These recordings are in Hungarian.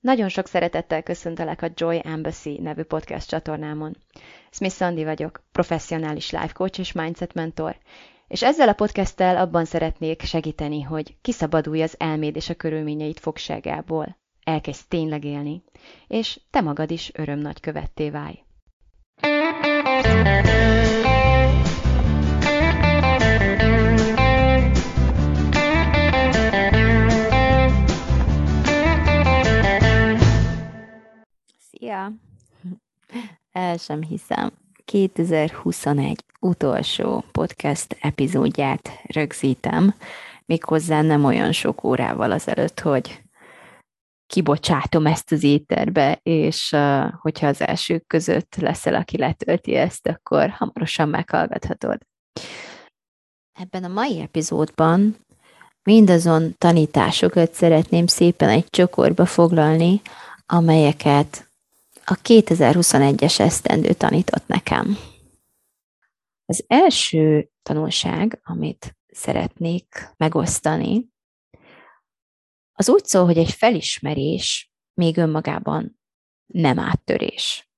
Nagyon sok szeretettel köszöntelek a Joy Embassy nevű podcast csatornámon. Smith Sandy vagyok, professzionális life coach és mindset mentor, és ezzel a podcasttel abban szeretnék segíteni, hogy kiszabadulj az elméd és a körülményeit fogságából, elkezdj tényleg élni, és te magad is nagy követté válj. Szia! El sem hiszem. 2021 utolsó podcast epizódját rögzítem, méghozzá nem olyan sok órával azelőtt, hogy kibocsátom ezt az éterbe, és hogyha az elsők között leszel, aki letölti ezt, akkor hamarosan meghallgathatod. Ebben a mai epizódban mindazon tanításokat szeretném szépen egy csokorba foglalni, amelyeket a 2021-es esztendő tanított nekem. Az első tanulság, amit szeretnék megosztani, az úgy szól, hogy egy felismerés még önmagában nem áttörés.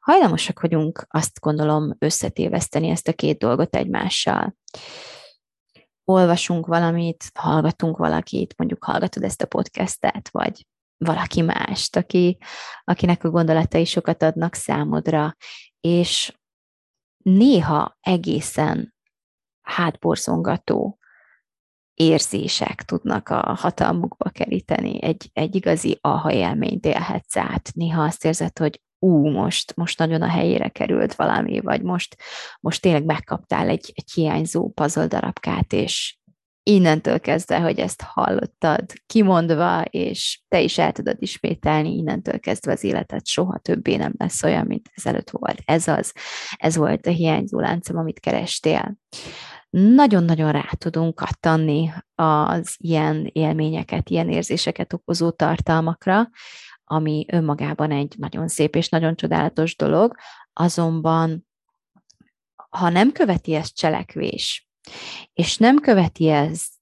Hajlamosak vagyunk, azt gondolom, összetéveszteni ezt a két dolgot egymással. Olvasunk valamit, hallgatunk valakit, mondjuk hallgatod ezt a podcastet, vagy valaki mást, aki, akinek a gondolatai sokat adnak számodra, és néha egészen hátborzongató érzések tudnak a hatalmukba keríteni. Egy, egy igazi aha élményt élhetsz át. Néha azt érzed, hogy ú, most, most nagyon a helyére került valami, vagy most, most tényleg megkaptál egy, egy hiányzó puzzle darabkát, és innentől kezdve, hogy ezt hallottad kimondva, és te is el tudod ismételni, innentől kezdve az életed soha többé nem lesz olyan, mint ezelőtt volt. Ez az, ez volt a hiányzó láncom, amit kerestél. Nagyon-nagyon rá tudunk kattanni az ilyen élményeket, ilyen érzéseket okozó tartalmakra, ami önmagában egy nagyon szép és nagyon csodálatos dolog, azonban ha nem követi ezt cselekvés, és nem követi ezt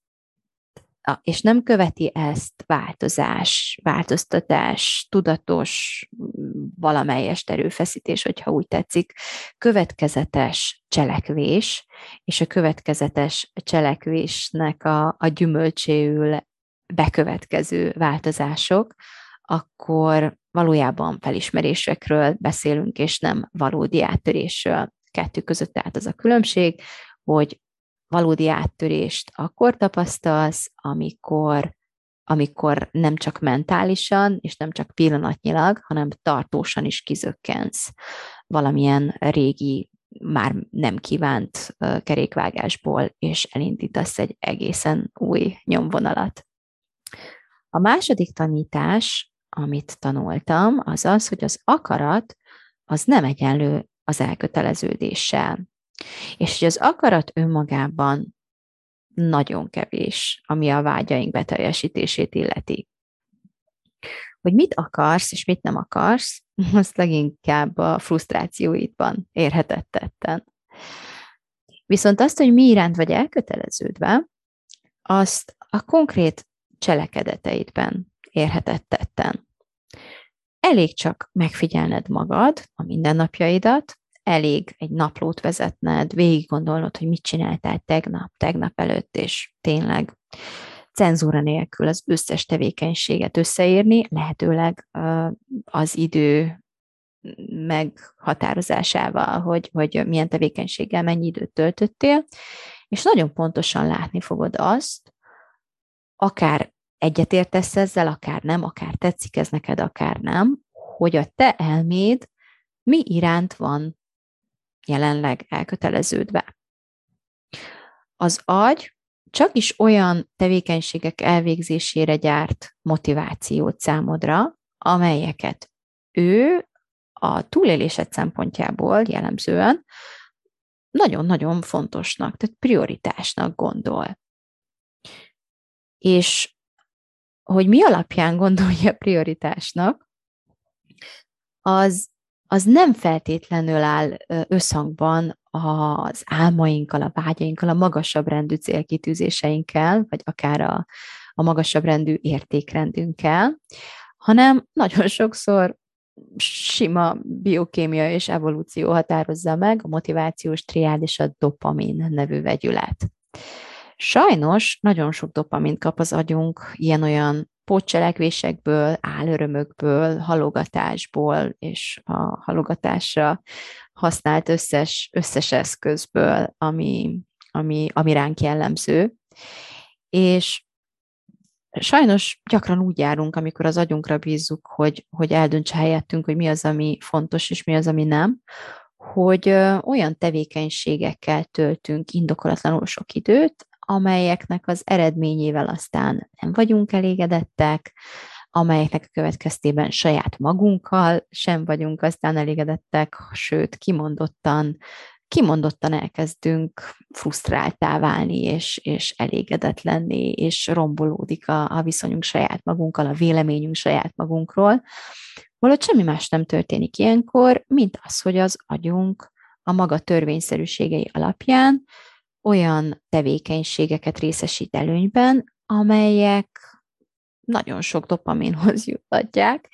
és nem követi ezt változás, változtatás, tudatos, valamelyest erőfeszítés, hogyha úgy tetszik, következetes cselekvés, és a következetes cselekvésnek a, a gyümölcséül bekövetkező változások, akkor valójában felismerésekről beszélünk, és nem valódi áttörésről. Kettő között tehát az a különbség, hogy valódi áttörést akkor tapasztalsz, amikor, amikor nem csak mentálisan, és nem csak pillanatnyilag, hanem tartósan is kizökkensz valamilyen régi, már nem kívánt kerékvágásból, és elindítasz egy egészen új nyomvonalat. A második tanítás, amit tanultam, az az, hogy az akarat az nem egyenlő az elköteleződéssel. És hogy az akarat önmagában nagyon kevés, ami a vágyaink beteljesítését illeti. Hogy mit akarsz, és mit nem akarsz, azt leginkább a frusztrációidban érhetettetten. Viszont azt, hogy mi iránt vagy elköteleződve, azt a konkrét cselekedeteidben érhetettetten. Elég csak megfigyelned magad, a mindennapjaidat, elég egy naplót vezetned, végig gondolnod, hogy mit csináltál tegnap, tegnap előtt, és tényleg cenzúra nélkül az összes tevékenységet összeírni, lehetőleg az idő meghatározásával, hogy, hogy milyen tevékenységgel mennyi időt töltöttél, és nagyon pontosan látni fogod azt, akár egyetértesz ezzel, akár nem, akár tetszik ez neked, akár nem, hogy a te elméd mi iránt van jelenleg elköteleződve. Az agy csak is olyan tevékenységek elvégzésére gyárt motivációt számodra, amelyeket ő a túlélésed szempontjából jellemzően nagyon-nagyon fontosnak, tehát prioritásnak gondol. És hogy mi alapján gondolja prioritásnak, az az nem feltétlenül áll összhangban az álmainkkal, a vágyainkkal, a magasabb rendű célkitűzéseinkkel, vagy akár a, a magasabb rendű értékrendünkkel, hanem nagyon sokszor sima biokémia és evolúció határozza meg a motivációs triád és a dopamin nevű vegyület. Sajnos nagyon sok dopamint kap az agyunk ilyen-olyan pótcselekvésekből, álörömökből, halogatásból és a halogatásra használt összes, összes eszközből, ami, ami, ami ránk jellemző. És sajnos gyakran úgy járunk, amikor az agyunkra bízzuk, hogy, hogy eldöntse helyettünk, hogy mi az, ami fontos, és mi az, ami nem, hogy olyan tevékenységekkel töltünk indokolatlanul sok időt, amelyeknek az eredményével aztán nem vagyunk elégedettek, amelyeknek a következtében saját magunkkal sem vagyunk aztán elégedettek, sőt, kimondottan, kimondottan elkezdünk frusztráltá válni, és, és elégedetlenni, és rombolódik a, a viszonyunk saját magunkkal, a véleményünk saját magunkról, holott semmi más nem történik ilyenkor, mint az, hogy az agyunk a maga törvényszerűségei alapján olyan tevékenységeket részesít előnyben, amelyek nagyon sok dopaminhoz jutatják,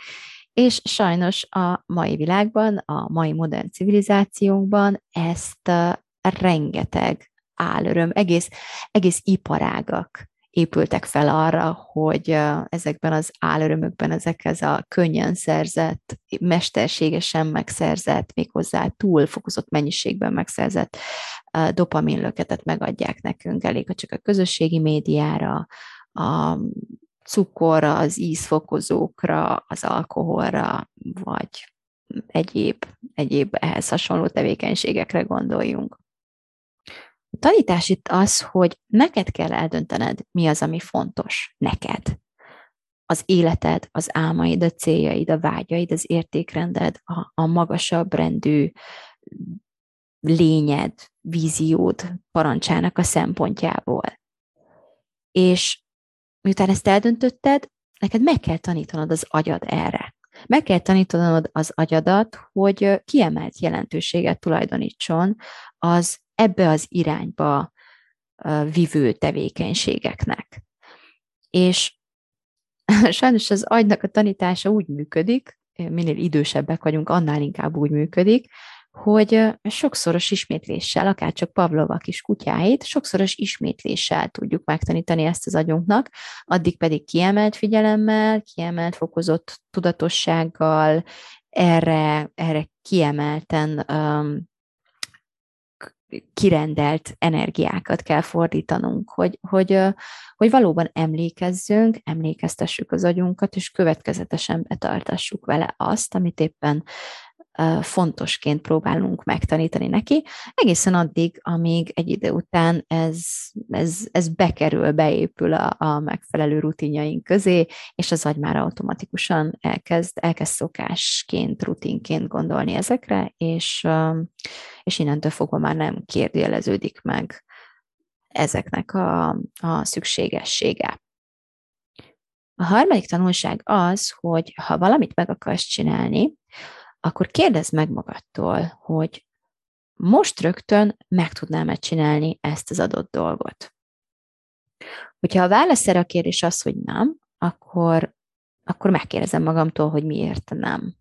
és sajnos a mai világban, a mai modern civilizációnkban ezt rengeteg álöröm, egész, egész iparágak épültek fel arra, hogy ezekben az álörömökben ezekhez a könnyen szerzett, mesterségesen megszerzett, méghozzá túl fokozott mennyiségben megszerzett dopaminlöketet megadják nekünk. Elég, ha csak a közösségi médiára, a cukorra, az ízfokozókra, az alkoholra, vagy egyéb, egyéb ehhez hasonló tevékenységekre gondoljunk. Tanítás itt az, hogy neked kell eldöntened, mi az, ami fontos neked. Az életed, az álmaid, a céljaid, a vágyaid, az értékrended, a, a magasabb rendű lényed, víziód parancsának a szempontjából. És miután ezt eldöntötted, neked meg kell tanítanod az agyad erre. Meg kell tanítanod az agyadat, hogy kiemelt jelentőséget tulajdonítson az ebbe az irányba vivő tevékenységeknek. És sajnos az agynak a tanítása úgy működik, minél idősebbek vagyunk, annál inkább úgy működik, hogy sokszoros ismétléssel, akár csak Pavlova kis kutyáit, sokszoros ismétléssel tudjuk megtanítani ezt az agyunknak, addig pedig kiemelt figyelemmel, kiemelt fokozott tudatossággal, erre, erre kiemelten um, kirendelt energiákat kell fordítanunk, hogy, hogy, hogy valóban emlékezzünk, emlékeztessük az agyunkat, és következetesen betartassuk vele azt, amit éppen fontosként próbálunk megtanítani neki, egészen addig, amíg egy idő után ez, ez, ez bekerül, beépül a, a megfelelő rutinjaink közé, és az agy már automatikusan elkezd, elkezd szokásként, rutinként gondolni ezekre, és, és innentől fogva már nem kérdőjeleződik meg ezeknek a, a szükségessége. A harmadik tanulság az, hogy ha valamit meg akarsz csinálni, akkor kérdezd meg magadtól, hogy most rögtön meg tudnám-e csinálni ezt az adott dolgot. Hogyha a válasz erre a kérdés az, hogy nem, akkor, akkor megkérdezem magamtól, hogy miért nem.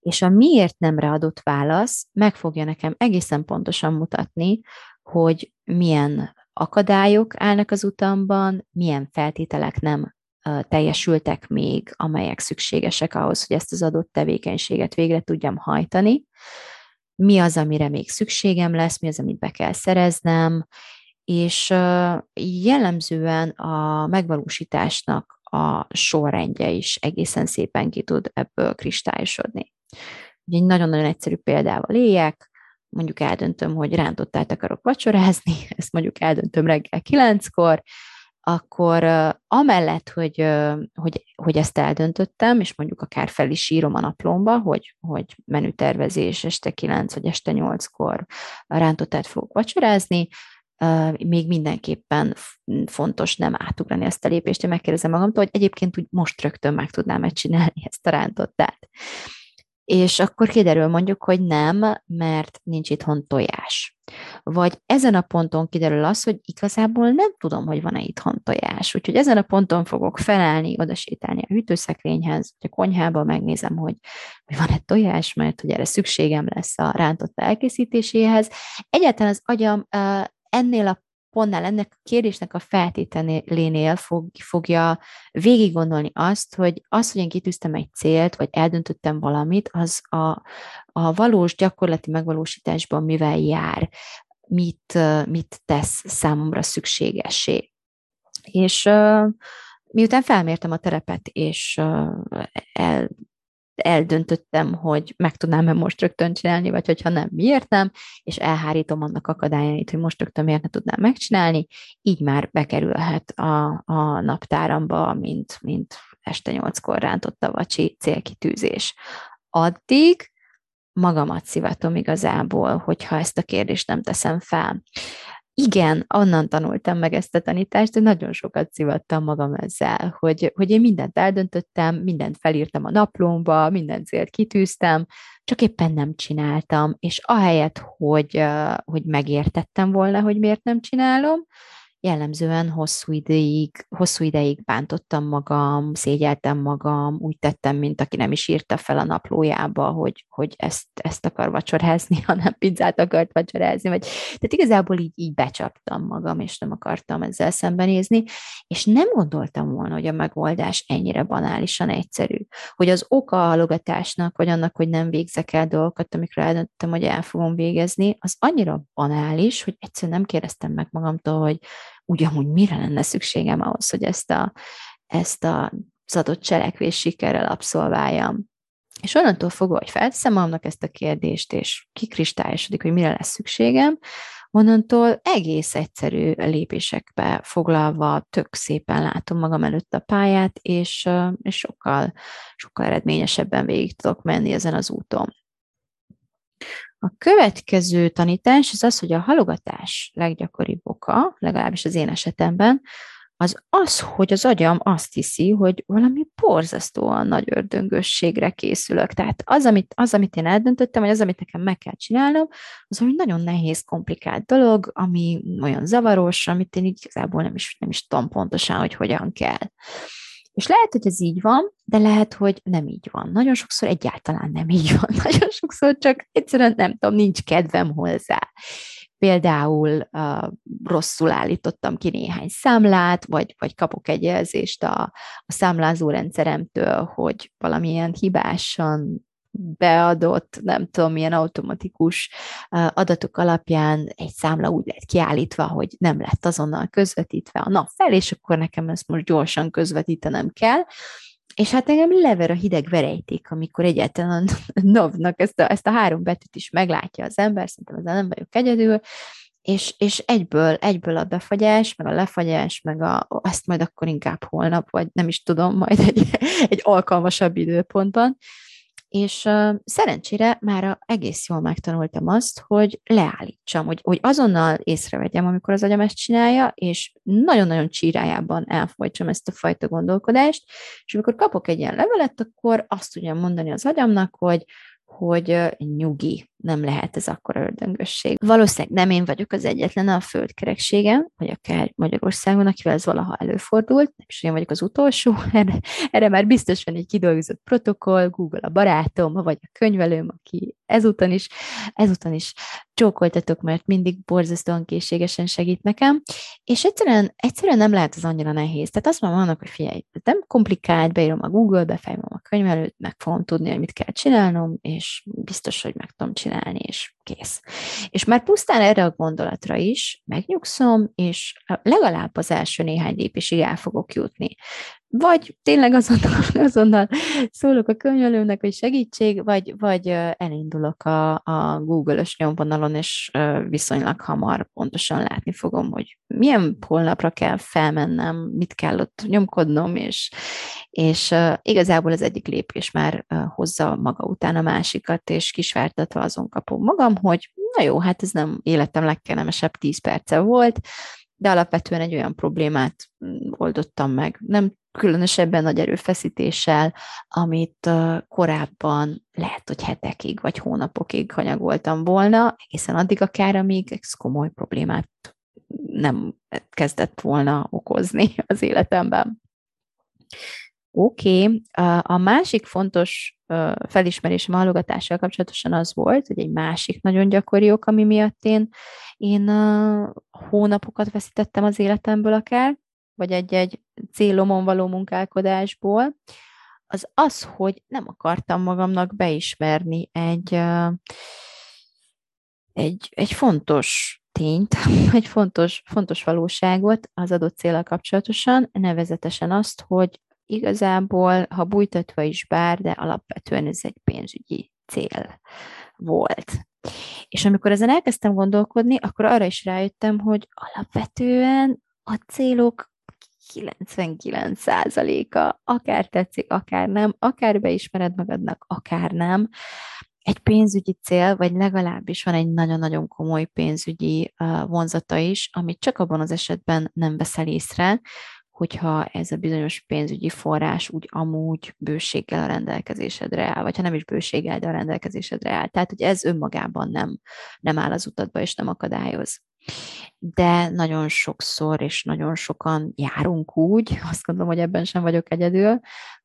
És a miért nemre adott válasz meg fogja nekem egészen pontosan mutatni, hogy milyen akadályok állnak az utamban, milyen feltételek nem teljesültek még, amelyek szükségesek ahhoz, hogy ezt az adott tevékenységet végre tudjam hajtani, mi az, amire még szükségem lesz, mi az, amit be kell szereznem, és jellemzően a megvalósításnak a sorrendje is egészen szépen ki tud ebből kristályosodni. egy nagyon-nagyon egyszerű példával éljek, mondjuk eldöntöm, hogy rántottát akarok vacsorázni, ezt mondjuk eldöntöm reggel kilenckor, akkor amellett, hogy, hogy, hogy ezt eldöntöttem, és mondjuk akár fel is írom a naplomba, hogy, hogy menütervezés este 9 vagy este 8-kor rántottát fogok vacsorázni, még mindenképpen fontos nem átugrani ezt a lépést, hogy megkérdezem magamtól, hogy egyébként úgy most rögtön meg tudnám -e csinálni ezt a rántottát. És akkor kiderül mondjuk, hogy nem, mert nincs itthon tojás. Vagy ezen a ponton kiderül az, hogy igazából nem tudom, hogy van-e itthon tojás. Úgyhogy ezen a ponton fogok felállni, odasétálni a hűtőszekrényhez, vagy a konyhába megnézem, hogy, hogy van-e tojás, mert hogy erre szükségem lesz a rántotta elkészítéséhez. Egyáltalán az agyam ennél a pontnál, ennek a kérdésnek a feltételénél fog, fogja végig gondolni azt, hogy az, hogy én kitűztem egy célt, vagy eldöntöttem valamit, az a, a valós gyakorlati megvalósításban mivel jár, mit, mit tesz számomra szükségesé. És miután felmértem a terepet, és el, eldöntöttem, hogy meg tudnám-e most rögtön csinálni, vagy hogyha nem, miért nem, és elhárítom annak akadályait, hogy most rögtön miért ne tudnám megcsinálni, így már bekerülhet a, a naptáramba, mint, mint este nyolckor rántott a vacsi célkitűzés. Addig magamat szivatom igazából, hogyha ezt a kérdést nem teszem fel igen, onnan tanultam meg ezt a tanítást, hogy nagyon sokat szivattam magam ezzel, hogy, hogy én mindent eldöntöttem, mindent felírtam a naplómba, minden célt kitűztem, csak éppen nem csináltam, és ahelyett, hogy, hogy megértettem volna, hogy miért nem csinálom, jellemzően hosszú ideig, hosszú ideig bántottam magam, szégyeltem magam, úgy tettem, mint aki nem is írta fel a naplójába, hogy, hogy ezt, ezt akar vacsorázni, hanem pizzát akart vacsorázni, vagy tehát igazából így, így becsaptam magam, és nem akartam ezzel szembenézni, és nem gondoltam volna, hogy a megoldás ennyire banálisan egyszerű, hogy az oka a halogatásnak, vagy annak, hogy nem végzek el dolgokat, amikről eldöntöttem, hogy el fogom végezni, az annyira banális, hogy egyszerűen nem kérdeztem meg magamtól, hogy úgy amúgy mire lenne szükségem ahhoz, hogy ezt a, ezt a az adott cselekvés sikerrel abszolváljam. És onnantól fogva, hogy felteszem magamnak ezt a kérdést, és kikristályosodik, hogy mire lesz szükségem, onnantól egész egyszerű lépésekbe foglalva tök szépen látom magam előtt a pályát, és, és sokkal, sokkal eredményesebben végig tudok menni ezen az úton. A következő tanítás az az, hogy a halogatás leggyakoribb oka, legalábbis az én esetemben, az az, hogy az agyam azt hiszi, hogy valami borzasztóan nagy ördöngösségre készülök. Tehát az amit, az, amit én eldöntöttem, vagy az, amit nekem meg kell csinálnom, az egy nagyon nehéz, komplikált dolog, ami olyan zavaros, amit én igazából nem is, nem is tudom pontosan, hogy hogyan kell. És lehet, hogy ez így van, de lehet, hogy nem így van. Nagyon sokszor egyáltalán nem így van. Nagyon sokszor csak egyszerűen nem tudom, nincs kedvem hozzá. Például uh, rosszul állítottam ki néhány számlát, vagy, vagy kapok egy jelzést a, a számlázó rendszeremtől, hogy valamilyen hibásan beadott, nem tudom, milyen automatikus adatok alapján egy számla úgy lett kiállítva, hogy nem lett azonnal közvetítve a nap fel, és akkor nekem ezt most gyorsan közvetítenem kell. És hát engem lever a hideg verejték, amikor egyáltalán a NAV-nak ezt a, ezt a három betűt is meglátja az ember, szerintem ezzel nem vagyok egyedül, és, és egyből, egyből a befagyás, meg a lefagyás, meg a, azt majd akkor inkább holnap, vagy nem is tudom, majd egy, egy alkalmasabb időpontban, és uh, szerencsére már egész jól megtanultam azt, hogy leállítsam, hogy, hogy azonnal észrevegyem, amikor az agyam ezt csinálja, és nagyon-nagyon csírájában elfolytsam ezt a fajta gondolkodást, és amikor kapok egy ilyen levelet, akkor azt tudjam mondani az agyamnak, hogy hogy nyugi, nem lehet ez akkor ördöngösség. Valószínűleg nem én vagyok az egyetlen a földkerekségen, vagy akár Magyarországon, akivel ez valaha előfordult, és én vagyok az utolsó, erre, erre már biztos van egy kidolgozott protokoll, Google a barátom, vagy a könyvelőm, aki ezúton is, ezúton is csókoltatok, mert mindig borzasztóan készségesen segít nekem, és egyszerűen, egyszerűen nem lehet az annyira nehéz. Tehát azt mondom annak, hogy figyelj, nem komplikált, beírom a Google-be, fejlem a könyvelőt, meg fogom tudni, hogy mit kell csinálnom, és biztos, hogy meg tudom csinálni, és kész. És már pusztán erre a gondolatra is megnyugszom, és legalább az első néhány lépésig el fogok jutni vagy tényleg azonnal, azonnal szólok a könyvelőnek, hogy segítség, vagy, vagy elindulok a, a Google-ös nyomvonalon, és viszonylag hamar pontosan látni fogom, hogy milyen holnapra kell felmennem, mit kell ott nyomkodnom, és, és igazából az egyik lépés már hozza maga után a másikat, és kisvártatva azon kapom magam, hogy na jó, hát ez nem életem legkellemesebb tíz perce volt, de alapvetően egy olyan problémát mm, oldottam meg. Nem különösebben nagy erőfeszítéssel, amit korábban lehet, hogy hetekig vagy hónapokig hanyagoltam volna, hiszen addig akár, amíg ez komoly problémát nem kezdett volna okozni az életemben. Oké, okay. a másik fontos felismerésem a halogatással kapcsolatosan az volt, hogy egy másik nagyon gyakori ok, ami miatt én, én hónapokat veszítettem az életemből akár, vagy egy-egy célomon való munkálkodásból, az az, hogy nem akartam magamnak beismerni egy, egy, egy fontos tényt, egy fontos, fontos valóságot az adott célral kapcsolatosan, nevezetesen azt, hogy igazából, ha bújtatva is bár, de alapvetően ez egy pénzügyi cél volt. És amikor ezen elkezdtem gondolkodni, akkor arra is rájöttem, hogy alapvetően a célok 99%-a, akár tetszik, akár nem, akár beismered magadnak, akár nem, egy pénzügyi cél, vagy legalábbis van egy nagyon-nagyon komoly pénzügyi vonzata is, amit csak abban az esetben nem veszel észre, hogyha ez a bizonyos pénzügyi forrás úgy amúgy bőséggel a rendelkezésedre áll, vagy ha nem is bőséggel, de a rendelkezésedre áll. Tehát, hogy ez önmagában nem, nem áll az utadba, és nem akadályoz de nagyon sokszor és nagyon sokan járunk úgy, azt gondolom, hogy ebben sem vagyok egyedül,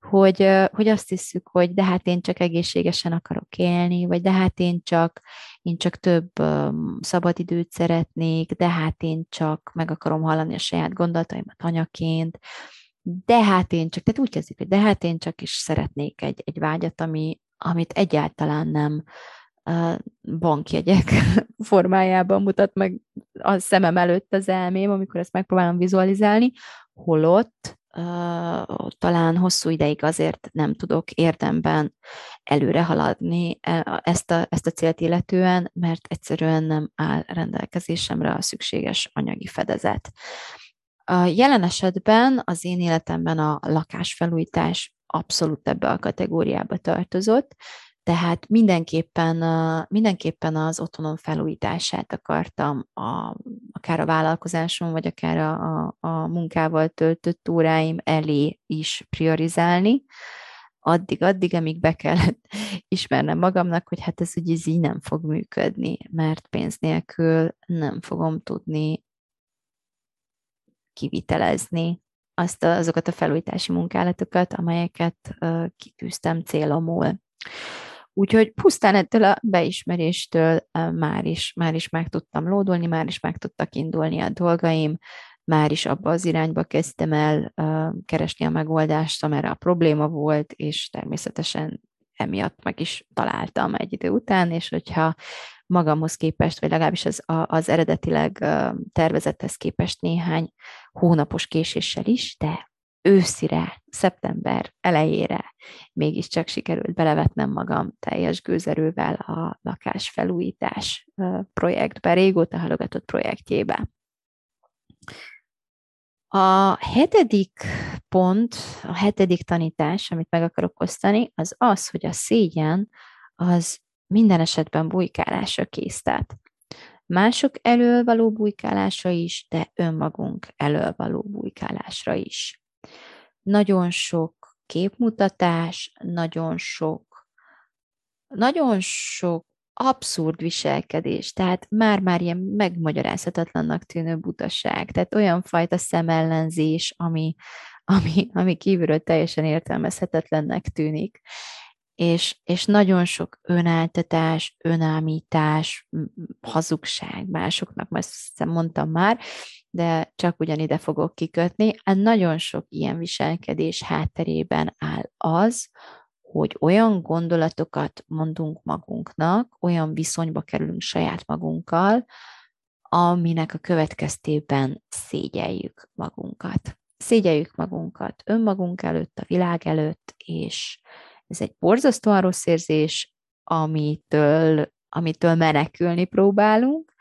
hogy, hogy azt hiszük, hogy de hát én csak egészségesen akarok élni, vagy de hát én csak, én csak több szabadidőt szeretnék, de hát én csak meg akarom hallani a saját gondolataimat anyaként, de hát én csak, tehát úgy kezdik, hogy de hát én csak is szeretnék egy, egy vágyat, ami, amit egyáltalán nem bankjegyek formájában mutat meg a szemem előtt az elmém, amikor ezt megpróbálom vizualizálni, holott talán hosszú ideig azért nem tudok érdemben előre haladni e, ezt a, ezt a célt illetően, mert egyszerűen nem áll rendelkezésemre a szükséges anyagi fedezet. A jelen esetben az én életemben a lakásfelújítás abszolút ebbe a kategóriába tartozott, tehát mindenképpen, mindenképpen az otthonom felújítását akartam, a, akár a vállalkozásom, vagy akár a, a, a munkával töltött óráim elé is priorizálni, addig-addig, amíg be kellett ismernem magamnak, hogy hát ez ugye így nem fog működni, mert pénz nélkül nem fogom tudni kivitelezni azt a, azokat a felújítási munkálatokat, amelyeket uh, kitűztem célomul. Úgyhogy pusztán ettől a beismeréstől már is, már is meg tudtam lódolni, már is meg tudtak indulni a dolgaim, már is abba az irányba kezdtem el keresni a megoldást, amerre a probléma volt, és természetesen emiatt meg is találtam egy idő után, és hogyha magamhoz képest, vagy legalábbis az, az eredetileg tervezethez képest néhány hónapos késéssel is, de őszire, szeptember elejére mégiscsak sikerült belevetnem magam teljes gőzerővel a lakásfelújítás projektbe, régóta halogatott projektjébe. A hetedik pont, a hetedik tanítás, amit meg akarok osztani, az az, hogy a szégyen az minden esetben bujkálásra késztet. Mások elől való bujkálásra is, de önmagunk elől való bujkálásra is nagyon sok képmutatás, nagyon sok, nagyon sok abszurd viselkedés, tehát már-már ilyen megmagyarázhatatlannak tűnő butaság, tehát olyan fajta szemellenzés, ami, ami, ami kívülről teljesen értelmezhetetlennek tűnik. És, és nagyon sok önáltatás, önámítás, hazugság másoknak, ezt mondtam már, de csak ugyanide fogok kikötni. Hát nagyon sok ilyen viselkedés hátterében áll az, hogy olyan gondolatokat mondunk magunknak, olyan viszonyba kerülünk saját magunkkal, aminek a következtében szégyeljük magunkat. Szégyeljük magunkat önmagunk előtt, a világ előtt, és ez egy borzasztóan rossz érzés, amitől, amitől menekülni próbálunk,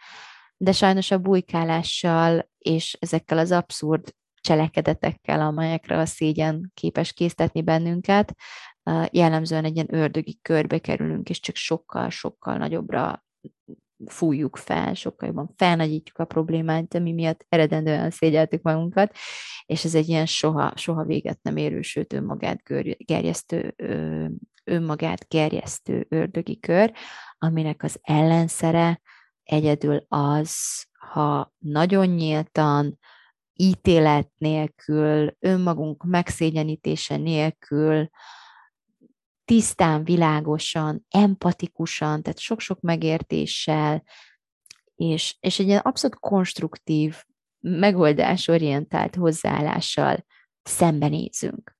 de sajnos a bujkálással és ezekkel az abszurd cselekedetekkel, amelyekre a szégyen képes késztetni bennünket, jellemzően egy ilyen ördögi körbe kerülünk, és csak sokkal-sokkal nagyobbra fújjuk fel, sokkal jobban felnagyítjuk a problémát, ami miatt eredendően szégyeltük magunkat, és ez egy ilyen soha, soha véget nem érő, sőt önmagát gerjesztő, önmagát gerjesztő ördögi kör, aminek az ellenszere egyedül az, ha nagyon nyíltan, ítélet nélkül, önmagunk megszégyenítése nélkül, tisztán, világosan, empatikusan, tehát sok-sok megértéssel, és, és egy ilyen abszolút konstruktív, megoldásorientált hozzáállással szembenézünk.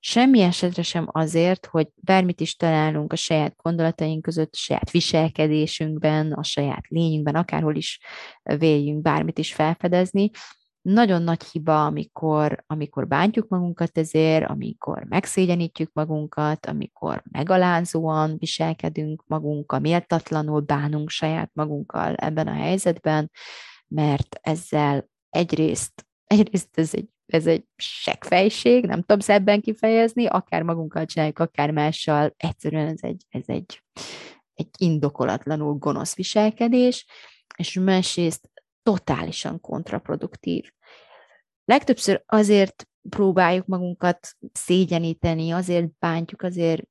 Semmi esetre sem azért, hogy bármit is találunk a saját gondolataink között, a saját viselkedésünkben, a saját lényünkben, akárhol is véljünk bármit is felfedezni, nagyon nagy hiba, amikor, amikor bántjuk magunkat ezért, amikor megszégyenítjük magunkat, amikor megalázóan viselkedünk magunkkal, méltatlanul bánunk saját magunkkal ebben a helyzetben, mert ezzel egyrészt, egyrészt ez egy, ez egy seggfejség, nem tudom szebben kifejezni, akár magunkkal csináljuk, akár mással, egyszerűen ez egy, ez egy, egy indokolatlanul gonosz viselkedés, és másrészt totálisan kontraproduktív. Legtöbbször azért próbáljuk magunkat szégyeníteni, azért bántjuk, azért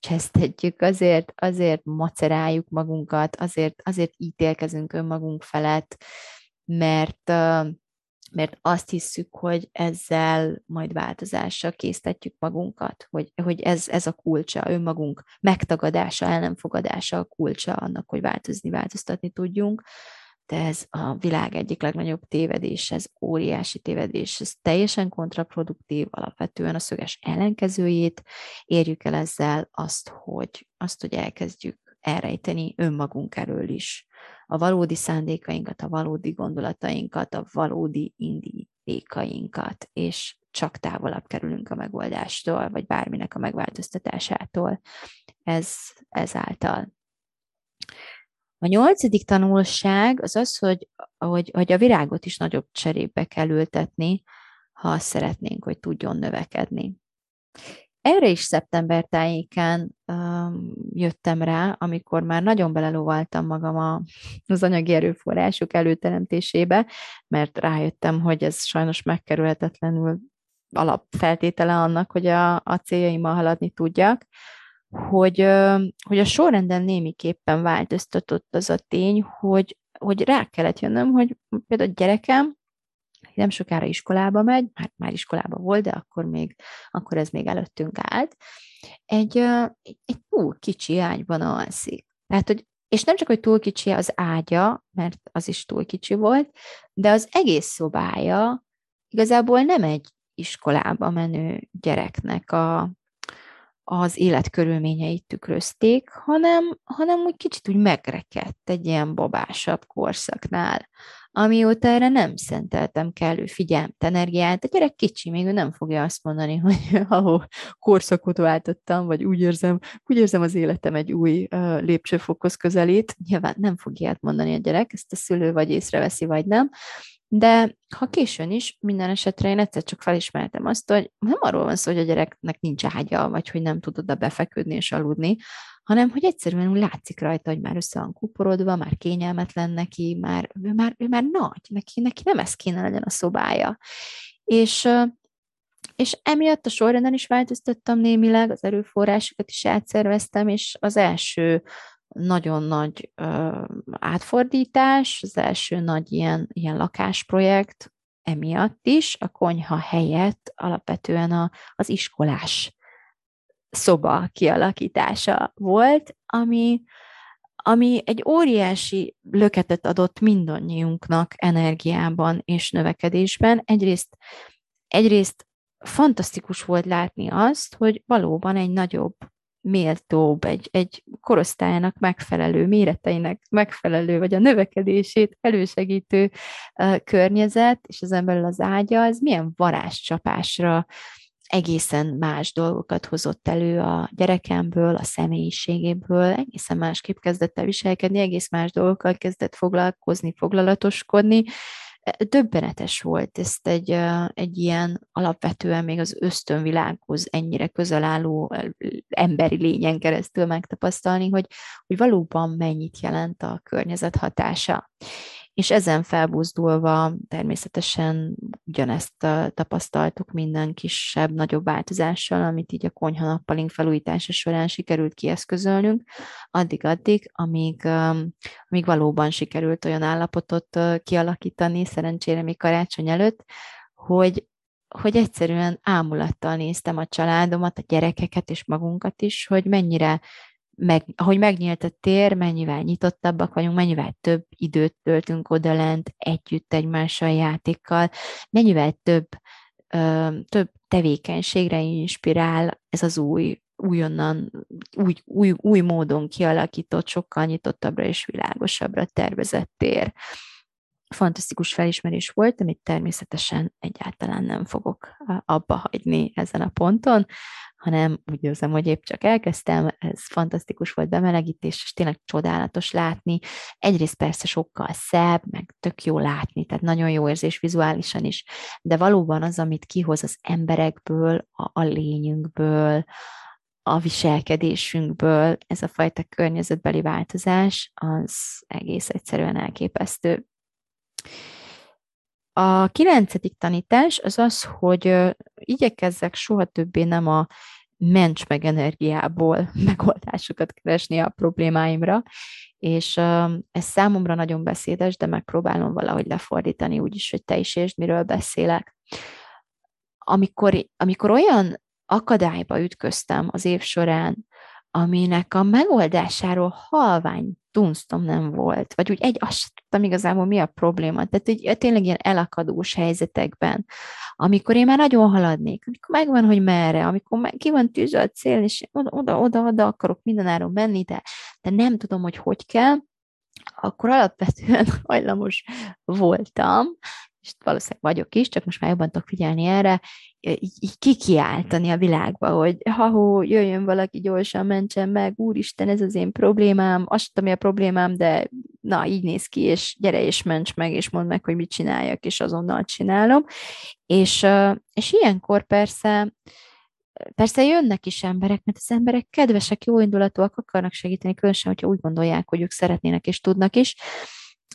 csesztetjük, azért, azért maceráljuk magunkat, azért, azért ítélkezünk önmagunk felett, mert, mert azt hiszük, hogy ezzel majd változásra késztetjük magunkat, hogy, hogy ez, ez a kulcsa, önmagunk megtagadása, ellenfogadása a kulcsa annak, hogy változni, változtatni tudjunk de ez a világ egyik legnagyobb tévedés, ez óriási tévedés, ez teljesen kontraproduktív, alapvetően a szöges ellenkezőjét érjük el ezzel azt, hogy, azt, hogy elkezdjük elrejteni önmagunk elől is a valódi szándékainkat, a valódi gondolatainkat, a valódi indítékainkat, és csak távolabb kerülünk a megoldástól, vagy bárminek a megváltoztatásától ez, ezáltal. A nyolcadik tanulság az az, hogy, hogy, hogy a virágot is nagyobb cserébe kell ültetni, ha azt szeretnénk, hogy tudjon növekedni. Erre is szeptember tájékán um, jöttem rá, amikor már nagyon belelóvaltam magam a, az anyagi erőforrások előteremtésébe, mert rájöttem, hogy ez sajnos megkerülhetetlenül alapfeltétele annak, hogy a, a céljaimmal haladni tudjak hogy, hogy a sorrenden némiképpen változtatott az a tény, hogy, hogy rá kellett jönnöm, hogy például a gyerekem nem sokára iskolába megy, hát már iskolába volt, de akkor még, akkor ez még előttünk állt, egy, egy, egy túl kicsi ágyban alszik. Tehát, hogy és nem csak, hogy túl kicsi az ágya, mert az is túl kicsi volt, de az egész szobája igazából nem egy iskolába menő gyereknek a, az életkörülményeit tükrözték, hanem, hanem úgy kicsit úgy megrekedt egy ilyen babásabb korszaknál, amióta erre nem szenteltem kellő figyelmet, energiát. A gyerek kicsi, még ő nem fogja azt mondani, hogy ahol korszakot váltottam, vagy úgy érzem, úgy érzem az életem egy új uh, lépcsőfokhoz közelít. Nyilván nem fog ilyet mondani a gyerek, ezt a szülő vagy észreveszi, vagy nem, de ha későn is, minden esetre én egyszer csak felismertem azt, hogy nem arról van szó, hogy a gyereknek nincs ágya, vagy hogy nem tud oda befeküdni és aludni, hanem hogy egyszerűen úgy látszik rajta, hogy már össze van kuporodva, már kényelmetlen neki, már, ő, már, ő már nagy, neki, neki nem ez kéne legyen a szobája. És, és emiatt a sorrenden is változtattam némileg, az erőforrásokat is átszerveztem, és az első nagyon nagy ö, átfordítás, az első nagy ilyen, ilyen lakásprojekt emiatt is, a konyha helyett alapvetően a, az iskolás szoba kialakítása volt, ami, ami egy óriási löketet adott mindannyiunknak energiában és növekedésben. Egyrészt, egyrészt fantasztikus volt látni azt, hogy valóban egy nagyobb méltóbb, egy, egy korosztályának megfelelő, méreteinek megfelelő, vagy a növekedését elősegítő uh, környezet, és az belül az ágya, az milyen varázscsapásra egészen más dolgokat hozott elő a gyerekemből, a személyiségéből, egészen másképp kezdett el viselkedni, egész más dolgokkal kezdett foglalkozni, foglalatoskodni, döbbenetes volt ezt egy, egy ilyen alapvetően még az ösztönvilághoz ennyire közel álló emberi lényen keresztül megtapasztalni, hogy, hogy valóban mennyit jelent a környezet hatása és ezen felbuzdulva természetesen ugyanezt tapasztaltuk minden kisebb, nagyobb változással, amit így a konyha nappalink felújítása során sikerült kieszközölnünk, addig-addig, amíg, amíg valóban sikerült olyan állapotot kialakítani, szerencsére még karácsony előtt, hogy, hogy egyszerűen ámulattal néztem a családomat, a gyerekeket és magunkat is, hogy mennyire meg, ahogy megnyílt a tér, mennyivel nyitottabbak vagyunk, mennyivel több időt töltünk odalent együtt egymással játékkal, mennyivel több, ö, több tevékenységre inspirál ez az új, újonnan, új, új, új módon kialakított, sokkal nyitottabbra és világosabbra tervezett tér. Fantasztikus felismerés volt, amit természetesen egyáltalán nem fogok abba hagyni ezen a ponton, hanem úgy érzem, hogy épp csak elkezdtem, ez fantasztikus volt bemelegítés, és tényleg csodálatos látni. Egyrészt persze sokkal szebb, meg tök jó látni, tehát nagyon jó érzés vizuálisan is, de valóban az, amit kihoz az emberekből, a, a lényünkből, a viselkedésünkből, ez a fajta környezetbeli változás, az egész egyszerűen elképesztő. A kilencedik tanítás az az, hogy igyekezzek soha többé nem a ments meg energiából megoldásokat keresni a problémáimra, és ez számomra nagyon beszédes, de megpróbálom valahogy lefordítani úgy is, hogy te is értsd, miről beszélek. Amikor, amikor olyan akadályba ütköztem az év során, aminek a megoldásáról halvány tunsztom nem volt, vagy úgy egy, azt tudtam igazából mi a probléma. Tehát így, tényleg ilyen elakadós helyzetekben, amikor én már nagyon haladnék, amikor megvan, hogy merre, amikor meg, ki van tűzve a cél, és oda, oda, oda, oda akarok mindenáron menni, de, de nem tudom, hogy hogy kell, akkor alapvetően hajlamos voltam, és valószínűleg vagyok is, csak most már jobban tudok figyelni erre, így, így kikiáltani a világba, hogy ha jöjjön valaki gyorsan, mentsen meg, úristen, ez az én problémám, azt tudom, mi a problémám, de na, így néz ki, és gyere és ments meg, és mondd meg, hogy mit csináljak, és azonnal csinálom. És, és ilyenkor persze Persze jönnek is emberek, mert az emberek kedvesek, jó indulatúak, akarnak segíteni, különösen, hogyha úgy gondolják, hogy ők szeretnének és tudnak is.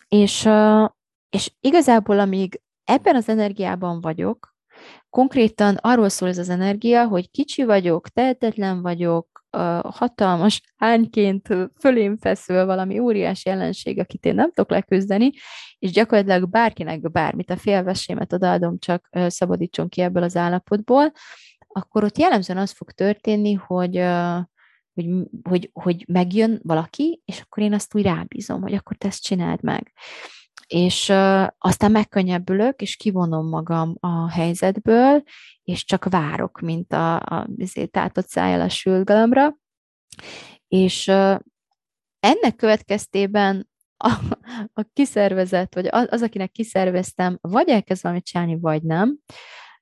És, és igazából, amíg ebben az energiában vagyok, konkrétan arról szól ez az energia, hogy kicsi vagyok, tehetetlen vagyok, hatalmas hányként fölém feszül valami óriás jelenség, akit én nem tudok leküzdeni, és gyakorlatilag bárkinek bármit, a félvesémet odaadom, csak szabadítson ki ebből az állapotból, akkor ott jellemzően az fog történni, hogy hogy, hogy, hogy megjön valaki, és akkor én azt úgy rábízom, hogy akkor te ezt csináld meg és aztán megkönnyebbülök, és kivonom magam a helyzetből, és csak várok, mint a, a tátott szájjal a sülgalomra, és uh, ennek következtében a, a kiszervezett, vagy az, az, akinek kiszerveztem, vagy elkezd valamit csinálni, vagy nem,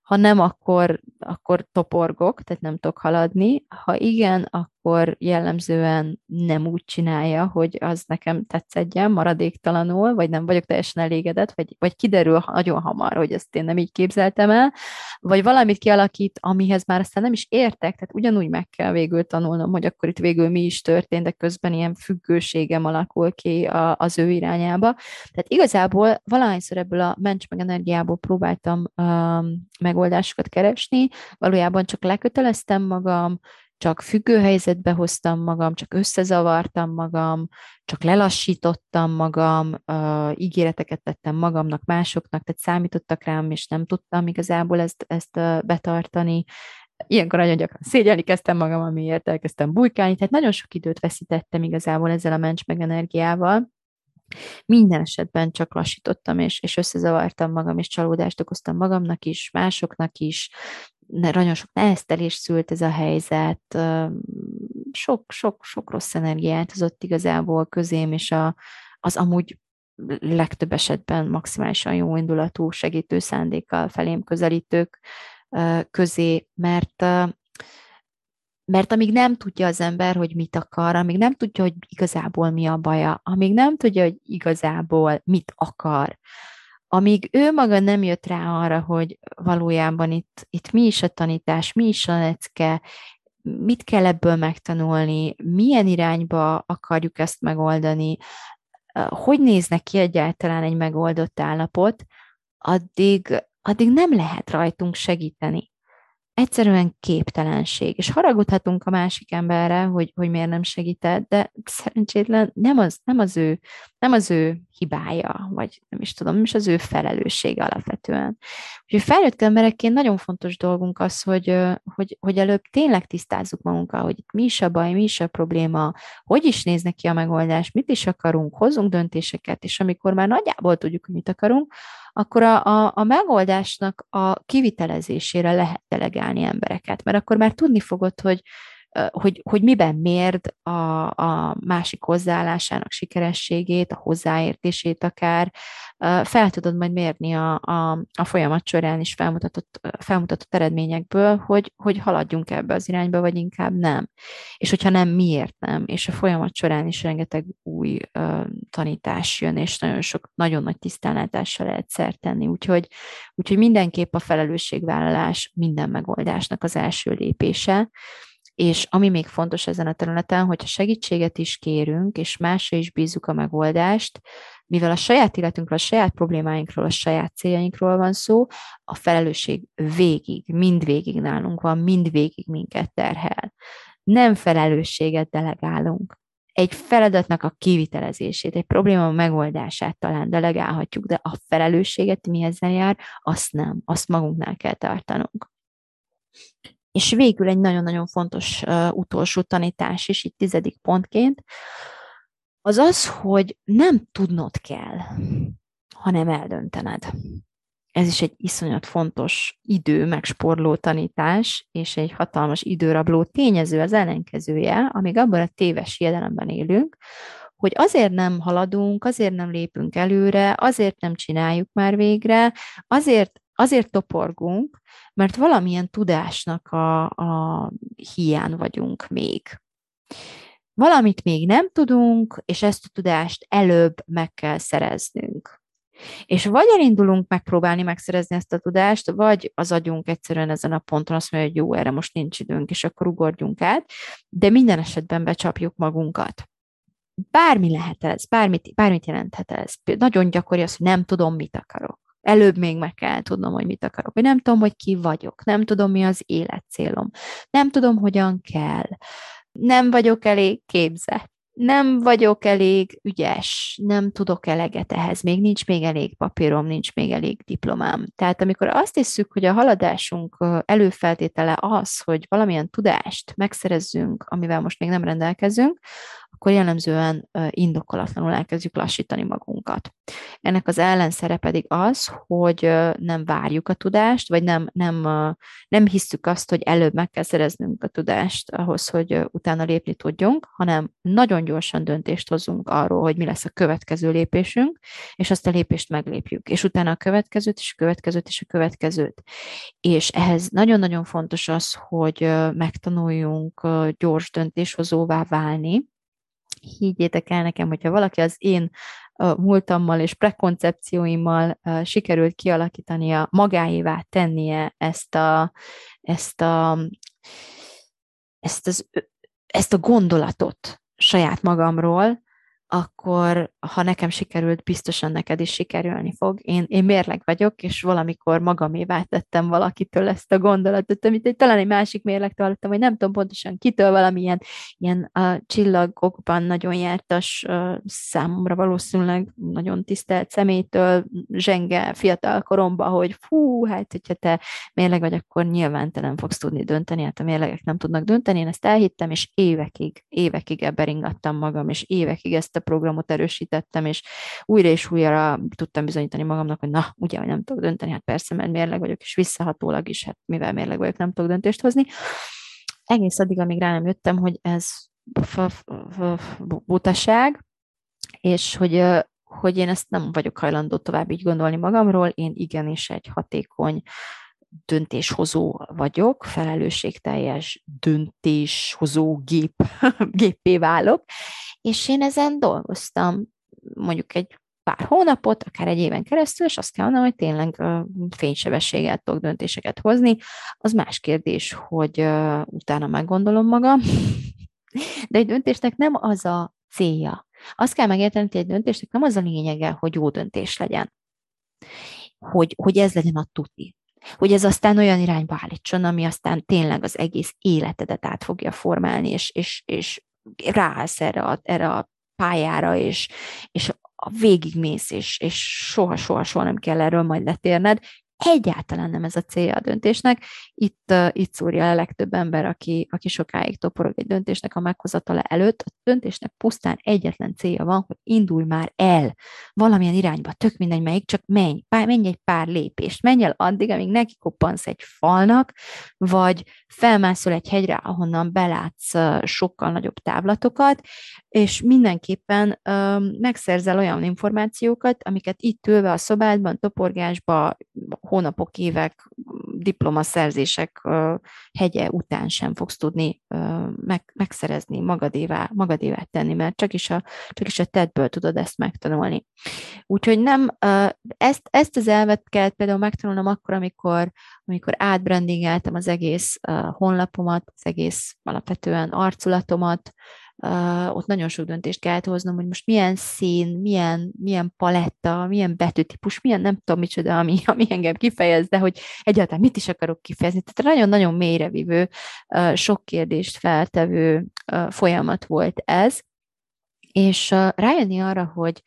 ha nem, akkor, akkor toporgok, tehát nem tudok haladni. Ha igen, akkor jellemzően nem úgy csinálja, hogy az nekem tetszedjen maradéktalanul, vagy nem vagyok teljesen elégedett, vagy, vagy kiderül nagyon hamar, hogy ezt én nem így képzeltem el, vagy valamit kialakít, amihez már aztán nem is értek, tehát ugyanúgy meg kell végül tanulnom, hogy akkor itt végül mi is történt, de közben ilyen függőségem alakul ki a, az ő irányába. Tehát igazából valahányszor ebből a mencs meg energiából próbáltam um, megoldásokat keresni, valójában csak leköteleztem magam, csak függő helyzetbe hoztam magam, csak összezavartam magam, csak lelassítottam magam, uh, ígéreteket tettem magamnak, másoknak, tehát számítottak rám, és nem tudtam igazából ezt, ezt betartani. Ilyenkor nagyon gyakran szégyelni kezdtem magam, amiért elkezdtem bujkálni, tehát nagyon sok időt veszítettem igazából ezzel a mencs meg energiával, minden esetben csak lassítottam, és, és összezavartam magam, és csalódást okoztam magamnak is, másoknak is, nagyon sok neheztelés szült ez a helyzet, sok, sok, sok rossz energiát hozott igazából közém, és a, az amúgy legtöbb esetben maximálisan jó indulatú segítő szándékkal felém közelítők közé, mert mert amíg nem tudja az ember, hogy mit akar, amíg nem tudja, hogy igazából mi a baja, amíg nem tudja, hogy igazából mit akar, amíg ő maga nem jött rá arra, hogy valójában itt, itt mi is a tanítás, mi is a lecke, mit kell ebből megtanulni, milyen irányba akarjuk ezt megoldani, hogy néznek ki egyáltalán egy megoldott állapot, addig, addig nem lehet rajtunk segíteni egyszerűen képtelenség, és haragudhatunk a másik emberre, hogy, hogy miért nem segített, de szerencsétlen nem az, nem az ő, nem az ő hibája, vagy nem is tudom, nem is az ő felelőssége alapvetően. Úgyhogy felnőtt emberekként nagyon fontos dolgunk az, hogy, hogy, hogy előbb tényleg tisztázzuk magunkkal, hogy mi is a baj, mi is a probléma, hogy is néz neki a megoldás, mit is akarunk, hozzunk döntéseket, és amikor már nagyjából tudjuk, hogy mit akarunk, akkor a, a, a megoldásnak a kivitelezésére lehet delegálni embereket, mert akkor már tudni fogod, hogy hogy, hogy miben mérd a, a másik hozzáállásának sikerességét, a hozzáértését akár, fel tudod majd mérni a, a, a folyamat során is felmutatott, felmutatott eredményekből, hogy, hogy haladjunk ebbe az irányba, vagy inkább nem. És hogyha nem, miért nem. És a folyamat során is rengeteg új uh, tanítás jön, és nagyon sok, nagyon nagy tisztánlátással lehet szert tenni. Úgyhogy, úgyhogy mindenképp a felelősségvállalás minden megoldásnak az első lépése, és ami még fontos ezen a területen, hogyha segítséget is kérünk, és másra is bízunk a megoldást, mivel a saját életünkről, a saját problémáinkról, a saját céljainkról van szó, a felelősség végig, mind végig nálunk van, mind végig minket terhel. Nem felelősséget delegálunk. Egy feladatnak a kivitelezését, egy probléma megoldását talán delegálhatjuk, de a felelősséget mi ezzel jár, azt nem, azt magunknál kell tartanunk. És végül egy nagyon-nagyon fontos uh, utolsó tanítás is, itt tizedik pontként, az az, hogy nem tudnod kell, hanem eldöntened. Ez is egy iszonyat fontos idő megsporló tanítás, és egy hatalmas időrabló tényező az ellenkezője, amíg abban a téves hiedelemben élünk, hogy azért nem haladunk, azért nem lépünk előre, azért nem csináljuk már végre, azért azért toporgunk, mert valamilyen tudásnak a, a hiány vagyunk még. Valamit még nem tudunk, és ezt a tudást előbb meg kell szereznünk. És vagy elindulunk megpróbálni megszerezni ezt a tudást, vagy az agyunk egyszerűen ezen a ponton azt mondja, hogy jó, erre most nincs időnk, és akkor ugorjunk át, de minden esetben becsapjuk magunkat. Bármi lehet ez, bármit, bármit jelenthet ez. Nagyon gyakori az, hogy nem tudom, mit akarok. Előbb még meg kell tudnom, hogy mit akarok. Hogy nem tudom, hogy ki vagyok. Nem tudom, mi az életcélom. Nem tudom, hogyan kell. Nem vagyok elég képzett nem vagyok elég ügyes, nem tudok eleget ehhez, még nincs még elég papírom, nincs még elég diplomám. Tehát amikor azt hiszük, hogy a haladásunk előfeltétele az, hogy valamilyen tudást megszerezzünk, amivel most még nem rendelkezünk, akkor jellemzően indokolatlanul elkezdjük lassítani magunkat. Ennek az ellenszere pedig az, hogy nem várjuk a tudást, vagy nem, nem, nem hiszük azt, hogy előbb meg kell szereznünk a tudást ahhoz, hogy utána lépni tudjunk, hanem nagyon gyorsan döntést hozunk arról, hogy mi lesz a következő lépésünk, és azt a lépést meglépjük, és utána a következőt, és a következőt, és a következőt. És ehhez nagyon-nagyon fontos az, hogy megtanuljunk gyors döntéshozóvá válni, higgyétek el nekem, hogyha valaki az én múltammal és prekoncepcióimmal sikerült kialakítania, magáévá tennie ezt a, ezt a, ezt, az, ezt a gondolatot saját magamról, akkor ha nekem sikerült, biztosan neked is sikerülni fog. Én, én mérleg vagyok, és valamikor magamévá tettem valakitől ezt a gondolatot, amit egy, talán egy másik mérlegtől hallottam, hogy nem tudom pontosan kitől valamilyen ilyen a csillagokban nagyon jártas számomra valószínűleg nagyon tisztelt szemétől zsenge fiatal koromba, hogy fú, hát hogyha te mérleg vagy, akkor nyilván te nem fogsz tudni dönteni, hát a mérlegek nem tudnak dönteni, én ezt elhittem, és évekig, évekig ebben ringattam magam, és évekig ezt a programot erősítettem, és újra és újra tudtam bizonyítani magamnak, hogy na, ugye, hogy nem tudok dönteni, hát persze, mert mérleg vagyok, és visszahatólag is, hát mivel mérleg vagyok, nem tudok döntést hozni. Egész addig, amíg rá nem jöttem, hogy ez butaság, és hogy, hogy én ezt nem vagyok hajlandó tovább így gondolni magamról, én igenis egy hatékony döntéshozó vagyok, felelősségteljes döntéshozó gép, géppé válok, és én ezen dolgoztam mondjuk egy pár hónapot, akár egy éven keresztül, és azt kell mondanom, hogy tényleg fénysebességgel tudok döntéseket hozni. Az más kérdés, hogy utána meggondolom magam, de egy döntésnek nem az a célja. Azt kell megérteni, hogy egy döntésnek nem az a lényege, hogy jó döntés legyen. Hogy, hogy ez legyen a tuti. Hogy ez aztán olyan irányba állítson, ami aztán tényleg az egész életedet át fogja formálni, és, és, és ráállsz erre a, erre a pályára, és, és végigmész, és, és soha, soha, soha nem kell erről majd letérned, egyáltalán nem ez a célja a döntésnek. Itt, itt szúrja a legtöbb ember, aki, aki sokáig toporog egy döntésnek a meghozatala előtt. A döntésnek pusztán egyetlen célja van, hogy indulj már el valamilyen irányba, tök mindegy melyik, csak menj, pár, menj egy pár lépést, menj el addig, amíg neki koppansz egy falnak, vagy felmászol egy hegyre, ahonnan belátsz sokkal nagyobb távlatokat, és mindenképpen um, megszerzel olyan információkat, amiket itt ülve a szobádban, toporgásba, hónapok, évek, diplomaszerzések hegye után sem fogsz tudni meg, megszerezni, magadévá, magadévá tenni, mert csak is, a, csak is a tedből tudod ezt megtanulni. Úgyhogy nem, ezt, ezt az elvet kell például megtanulnom akkor, amikor, amikor átbrandingeltem az egész honlapomat, az egész alapvetően arculatomat, uh, ott nagyon sok döntést kellett hoznom, hogy most milyen szín, milyen, milyen paletta, milyen betűtípus, milyen nem tudom micsoda, ami, ami engem kifejez, de hogy egyáltalán mit is akarok kifejezni. Tehát nagyon-nagyon mélyrevívő, uh, sok kérdést feltevő uh, folyamat volt ez, és rájönni arra, hogy,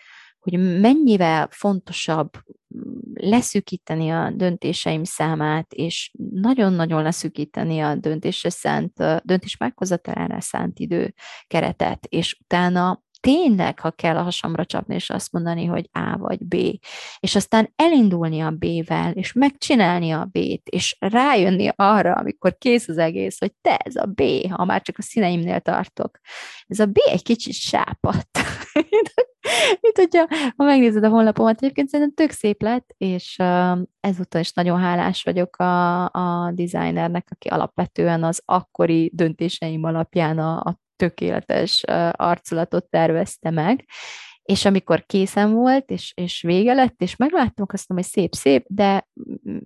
hogy mennyivel fontosabb leszűkíteni a döntéseim számát, és nagyon-nagyon leszűkíteni a döntésre szánt, döntés meghozatalára szánt idő keretet, és utána tényleg, ha kell a hasamra csapni, és azt mondani, hogy A vagy B, és aztán elindulni a B-vel, és megcsinálni a B-t, és rájönni arra, amikor kész az egész, hogy te ez a B, ha már csak a színeimnél tartok. Ez a B egy kicsit sápadt. Mint hogyha, ha megnézed a honlapomat, egyébként szerintem tök szép lett, és ezúttal is nagyon hálás vagyok a, a designernek, aki alapvetően az akkori döntéseim alapján a, a tökéletes arculatot tervezte meg, és amikor készen volt, és, és vége lett, és megláttam, azt mondom, hogy szép-szép, de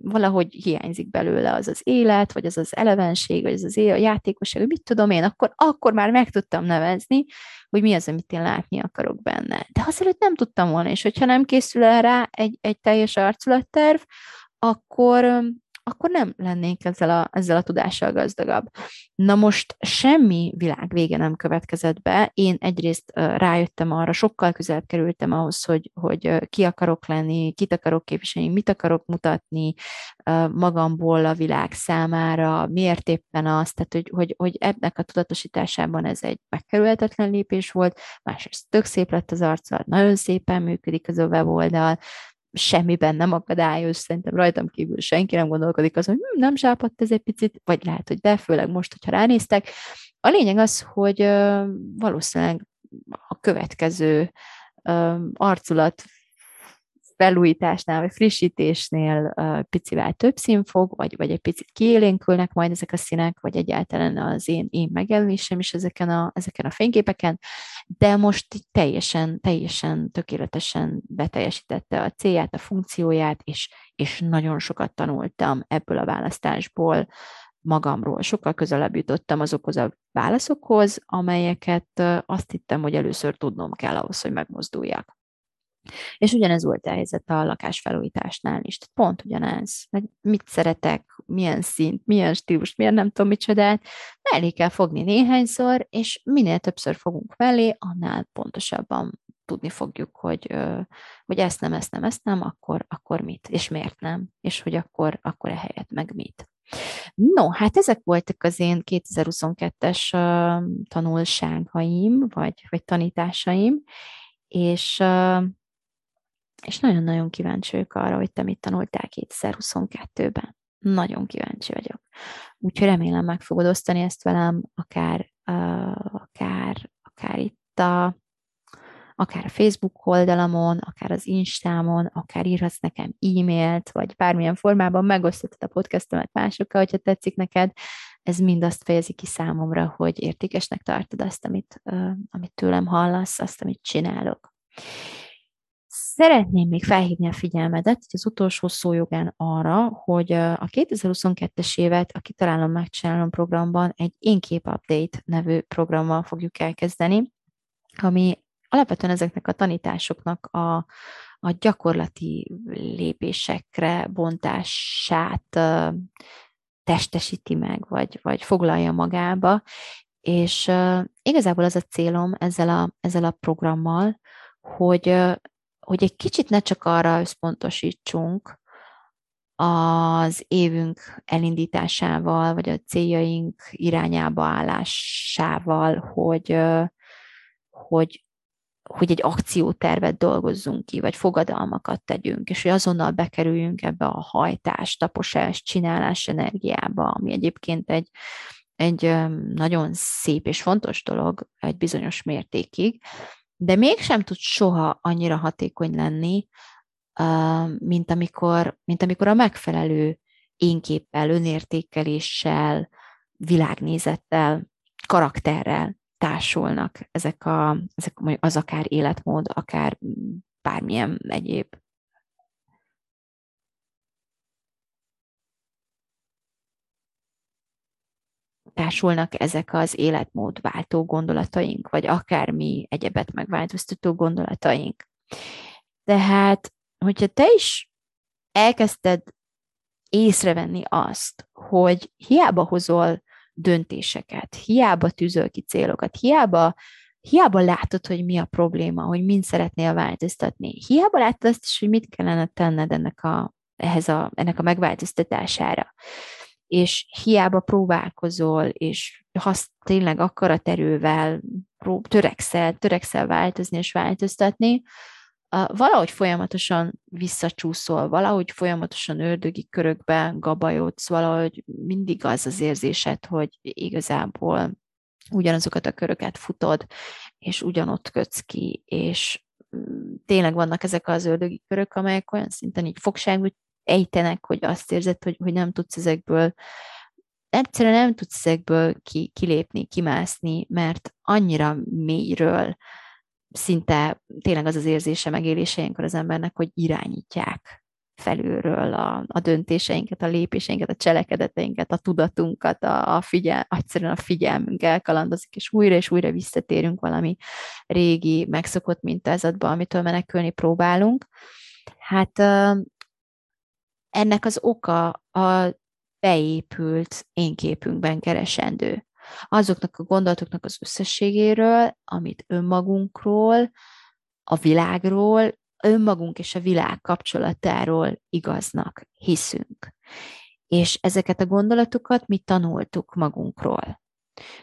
valahogy hiányzik belőle az az élet, vagy az az elevenség, vagy az az élet, a játékosság, mit tudom én, akkor, akkor már meg tudtam nevezni, hogy mi az, amit én látni akarok benne. De azelőtt nem tudtam volna, és hogyha nem készül el rá egy, egy teljes arculatterv, akkor, akkor nem lennénk ezzel a, ezzel a tudással gazdagabb. Na most semmi világ vége nem következett be. Én egyrészt rájöttem arra, sokkal közelebb kerültem ahhoz, hogy, hogy ki akarok lenni, kit akarok képviselni, mit akarok mutatni magamból a világ számára, miért éppen azt, tehát hogy, hogy, hogy ebnek a tudatosításában ez egy megkerülhetetlen lépés volt, másrészt tök szép lett az arca, nagyon szépen működik az a weboldal, semmiben nem akadályoz, szerintem rajtam kívül senki nem gondolkodik azon, hogy hm, nem zsápadt ez egy picit, vagy lehet, hogy de, főleg most, hogyha ránéztek. A lényeg az, hogy valószínűleg a következő arculat felújításnál, vagy frissítésnél picivel több szín fog, vagy, vagy egy picit kiélénkülnek majd ezek a színek, vagy egyáltalán az én, én megjelenésem is ezeken a, ezeken a fényképeken, de most teljesen, teljesen tökéletesen beteljesítette a célját, a funkcióját, és, és nagyon sokat tanultam ebből a választásból, magamról. Sokkal közelebb jutottam azokhoz a válaszokhoz, amelyeket azt hittem, hogy először tudnom kell ahhoz, hogy megmozduljak. És ugyanez volt a helyzet a lakásfelújításnál is. Tehát pont ugyanez. Meg mit szeretek, milyen szint, milyen stílus, milyen nem tudom micsodát, elég kell fogni néhányszor, és minél többször fogunk felé, annál pontosabban tudni fogjuk, hogy, hogy ezt nem, ezt nem, ezt nem, akkor, akkor mit, és miért nem, és hogy akkor, akkor ehelyett meg mit. No, hát ezek voltak az én 2022-es tanulságaim, vagy, vagy tanításaim, és és nagyon-nagyon kíváncsi vagyok arra, hogy te mit tanultál 2022-ben. Nagyon kíváncsi vagyok. Úgyhogy remélem meg fogod osztani ezt velem, akár, uh, akár, akár itt a, akár a Facebook oldalamon, akár az Instámon, akár írhatsz nekem e-mailt, vagy bármilyen formában megoszthatod a podcastomat másokkal, hogyha tetszik neked. Ez mind azt fejezi ki számomra, hogy értékesnek tartod azt, amit, uh, amit tőlem hallasz, azt, amit csinálok. Szeretném még felhívni a figyelmedet az utolsó szójogán arra, hogy a 2022-es évet a Kitalálom, Megcsinálom programban egy Énkép Update nevű programmal fogjuk elkezdeni, ami alapvetően ezeknek a tanításoknak a, a gyakorlati lépésekre bontását testesíti meg, vagy, vagy foglalja magába, és igazából az a célom ezzel a, ezzel a programmal, hogy, hogy egy kicsit ne csak arra összpontosítsunk az évünk elindításával, vagy a céljaink irányába állásával, hogy, hogy, hogy egy akciótervet dolgozzunk ki, vagy fogadalmakat tegyünk, és hogy azonnal bekerüljünk ebbe a hajtás, taposás, csinálás energiába, ami egyébként egy, egy nagyon szép és fontos dolog egy bizonyos mértékig, de mégsem tud soha annyira hatékony lenni, mint amikor, mint amikor a megfelelő énképpel, önértékeléssel, világnézettel, karakterrel társulnak ezek, a, ezek az akár életmód, akár bármilyen egyéb társulnak ezek az életmódváltó gondolataink, vagy akármi egyebet megváltoztató gondolataink. Tehát, hogyha te is elkezdted észrevenni azt, hogy hiába hozol döntéseket, hiába tűzöl ki célokat, hiába, hiába látod, hogy mi a probléma, hogy mind szeretnél változtatni, hiába látod azt is, hogy mit kellene tenned ennek a, ehhez a, ennek a megváltoztatására és hiába próbálkozol, és ha tényleg akaraterővel prób- törekszel, törekszel változni és változtatni, valahogy folyamatosan visszacsúszol, valahogy folyamatosan ördögi körökbe gabajodsz, valahogy mindig az az érzésed, hogy igazából ugyanazokat a köröket futod, és ugyanott kötsz ki, és mm, tényleg vannak ezek az ördögi körök, amelyek olyan szinten így fogságba ejtenek, hogy azt érzed, hogy, hogy nem tudsz ezekből egyszerűen nem tudsz ezekből ki, kilépni, kimászni, mert annyira mélyről szinte tényleg az az érzése megélése az embernek, hogy irányítják felülről a, a döntéseinket, a lépéseinket, a cselekedeteinket, a tudatunkat, a, a figyel, egyszerűen a figyelmünk elkalandozik, és újra és újra visszatérünk valami régi, megszokott mintázatba, amitől menekülni próbálunk. Hát ennek az oka a beépült én képünkben keresendő. Azoknak a gondolatoknak az összességéről, amit önmagunkról, a világról, önmagunk és a világ kapcsolatáról igaznak hiszünk. És ezeket a gondolatokat mi tanultuk magunkról.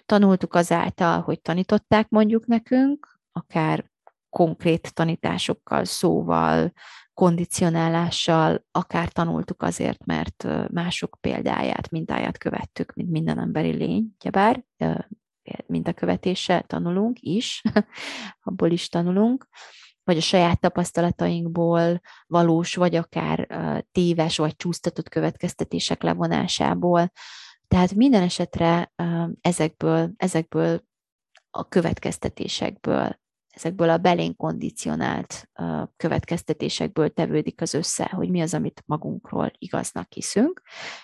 Tanultuk azáltal, hogy tanították mondjuk nekünk, akár konkrét tanításokkal, szóval, kondicionálással, akár tanultuk azért, mert mások példáját, mintáját követtük, mint minden emberi lény, bár mint a követése tanulunk is, abból is tanulunk, vagy a saját tapasztalatainkból valós, vagy akár téves, vagy csúsztatott következtetések levonásából. Tehát minden esetre ezekből, ezekből a következtetésekből ezekből a belén kondicionált következtetésekből tevődik az össze, hogy mi az, amit magunkról igaznak hiszünk.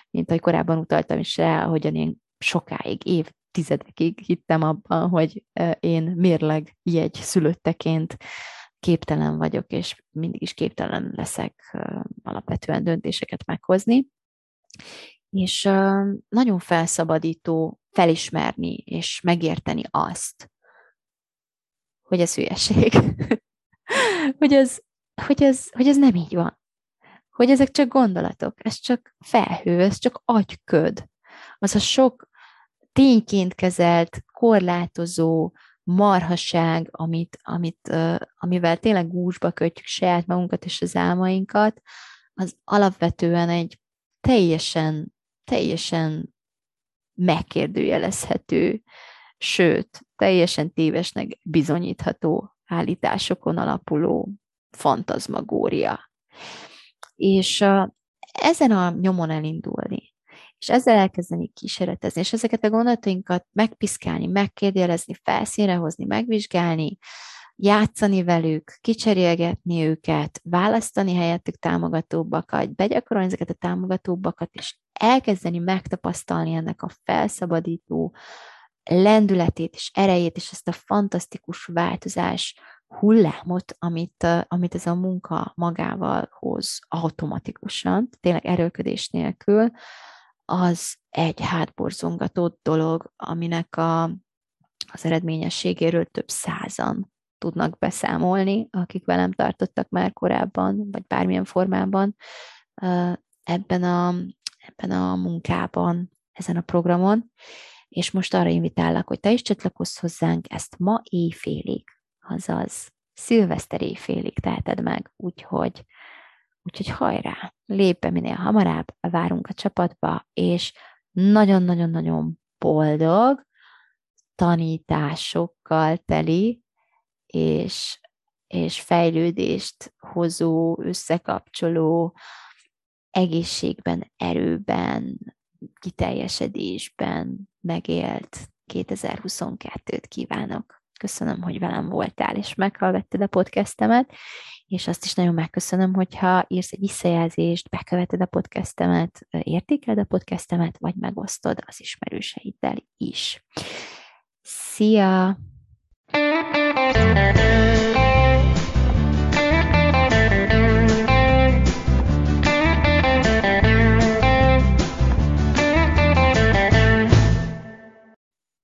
Mint ahogy korábban utaltam is rá, ahogyan én sokáig, évtizedekig hittem abban, hogy én mérleg jegy szülötteként képtelen vagyok, és mindig is képtelen leszek alapvetően döntéseket meghozni. És nagyon felszabadító felismerni és megérteni azt, hogy ez hülyeség. hogy, ez, hogy, ez, hogy ez nem így van. Hogy ezek csak gondolatok, ez csak felhő, ez csak agyköd. Az a sok tényként kezelt, korlátozó marhaság, amit, amit, amivel tényleg gúzsba kötjük saját magunkat és az álmainkat, az alapvetően egy teljesen, teljesen megkérdőjelezhető sőt, teljesen tévesnek bizonyítható állításokon alapuló fantazmagória. És ezen a nyomon elindulni, és ezzel elkezdeni kísérletezni, és ezeket a gondolatainkat megpiszkálni, megkérdelezni, felszínre hozni, megvizsgálni, játszani velük, kicserélgetni őket, választani helyettük támogatóbbakat, begyakorolni ezeket a támogatóbbakat, és elkezdeni megtapasztalni ennek a felszabadító lendületét és erejét, és ezt a fantasztikus változás hullámot, amit, amit ez a munka magával hoz automatikusan, tényleg erőködés nélkül, az egy hátborzongató dolog, aminek a, az eredményességéről több százan tudnak beszámolni, akik velem tartottak már korábban, vagy bármilyen formában ebben a, ebben a munkában, ezen a programon, és most arra invitállak, hogy te is csatlakozz hozzánk, ezt ma éjfélig, azaz szilveszter éjfélig teheted meg, úgyhogy, úgyhogy hajrá, lép be minél hamarabb, várunk a csapatba, és nagyon-nagyon-nagyon boldog, tanításokkal teli, és, és fejlődést hozó, összekapcsoló, egészségben, erőben, kiteljesedésben megélt 2022-t kívánok. Köszönöm, hogy velem voltál, és meghallgattad a podcastemet, és azt is nagyon megköszönöm, hogyha írsz egy visszajelzést, beköveted a podcastemet, értékeled a podcastemet, vagy megosztod az ismerőseiddel is. Szia!